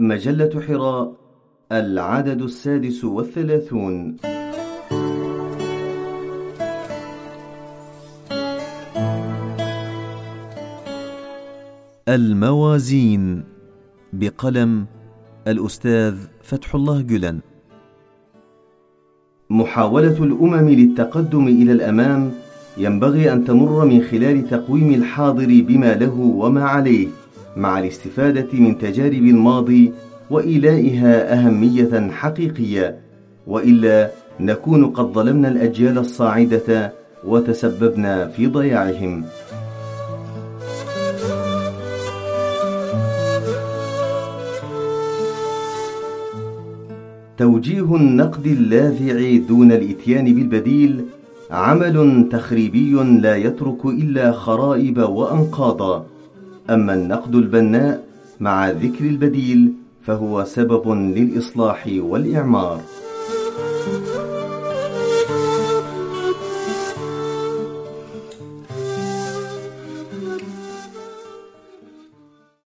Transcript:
مجلة حراء العدد السادس والثلاثون. الموازين بقلم الأستاذ فتح الله جلن. محاولة الأمم للتقدم إلى الأمام ينبغي أن تمر من خلال تقويم الحاضر بما له وما عليه. مع الاستفادة من تجارب الماضي وإيلائها أهمية حقيقية وإلا نكون قد ظلمنا الأجيال الصاعدة وتسببنا في ضياعهم. توجيه النقد اللاذع دون الإتيان بالبديل عمل تخريبي لا يترك إلا خرائب وأنقاضا. أما النقد البناء مع ذكر البديل فهو سبب للإصلاح والإعمار.